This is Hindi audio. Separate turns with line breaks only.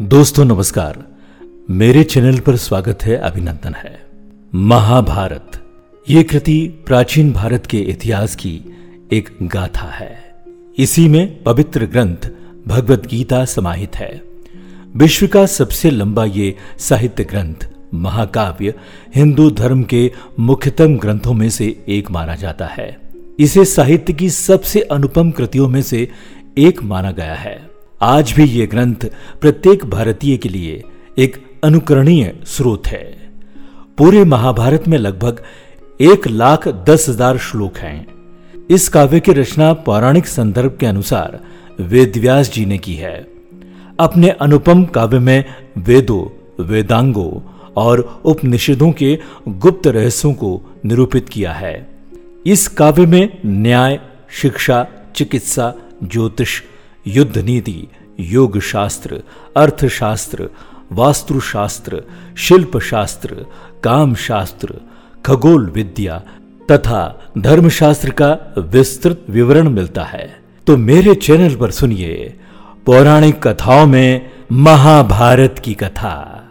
दोस्तों, नमस्कार। मेरे चैनल पर स्वागत है, अभिनंदन है। महाभारत। ये कृति प्राचीन भारत के इतिहास की एक गाथा है। इसी में पवित्र ग्रंथ भगवत गीता समाहित है। विश्व का सबसे लंबा ये साहित्य ग्रंथ, महाकाव्य, हिंदू धर्म के मुख्यतम ग्रंथों में से एक माना जाता है। इसे साहित्य की सबसे अनुपम कृतियों में से एक माना गया है। आज भी ये ग्रंथ प्रत्येक भारतीय के लिए एक अनुकरणीय स्रोत है। पूरे महाभारत में लगभग एक लाख दस हज़ार श्लोक हैं। इस काव्य की रचना पौराणिक संदर्भ के अनुसार वेदव्यास जी ने की है। अपने अनुपम काव्य में वेदों, वेदांगों और उपनिषदों के गुप्त रहस्यों को निरूपित किया है। इस काव्य में न्याय, शिक्षा, चिकित्सा, ज्योतिष युद्ध नीति योग शास्त्र अर्थशास्त्र, वास्तुशास्त्र शिल्प शास्त्र काम शास्त्र खगोल विद्या तथा धर्मशास्त्र का विस्तृत विवरण मिलता है। तो मेरे चैनल पर सुनिए पौराणिक कथाओं में महाभारत की कथा।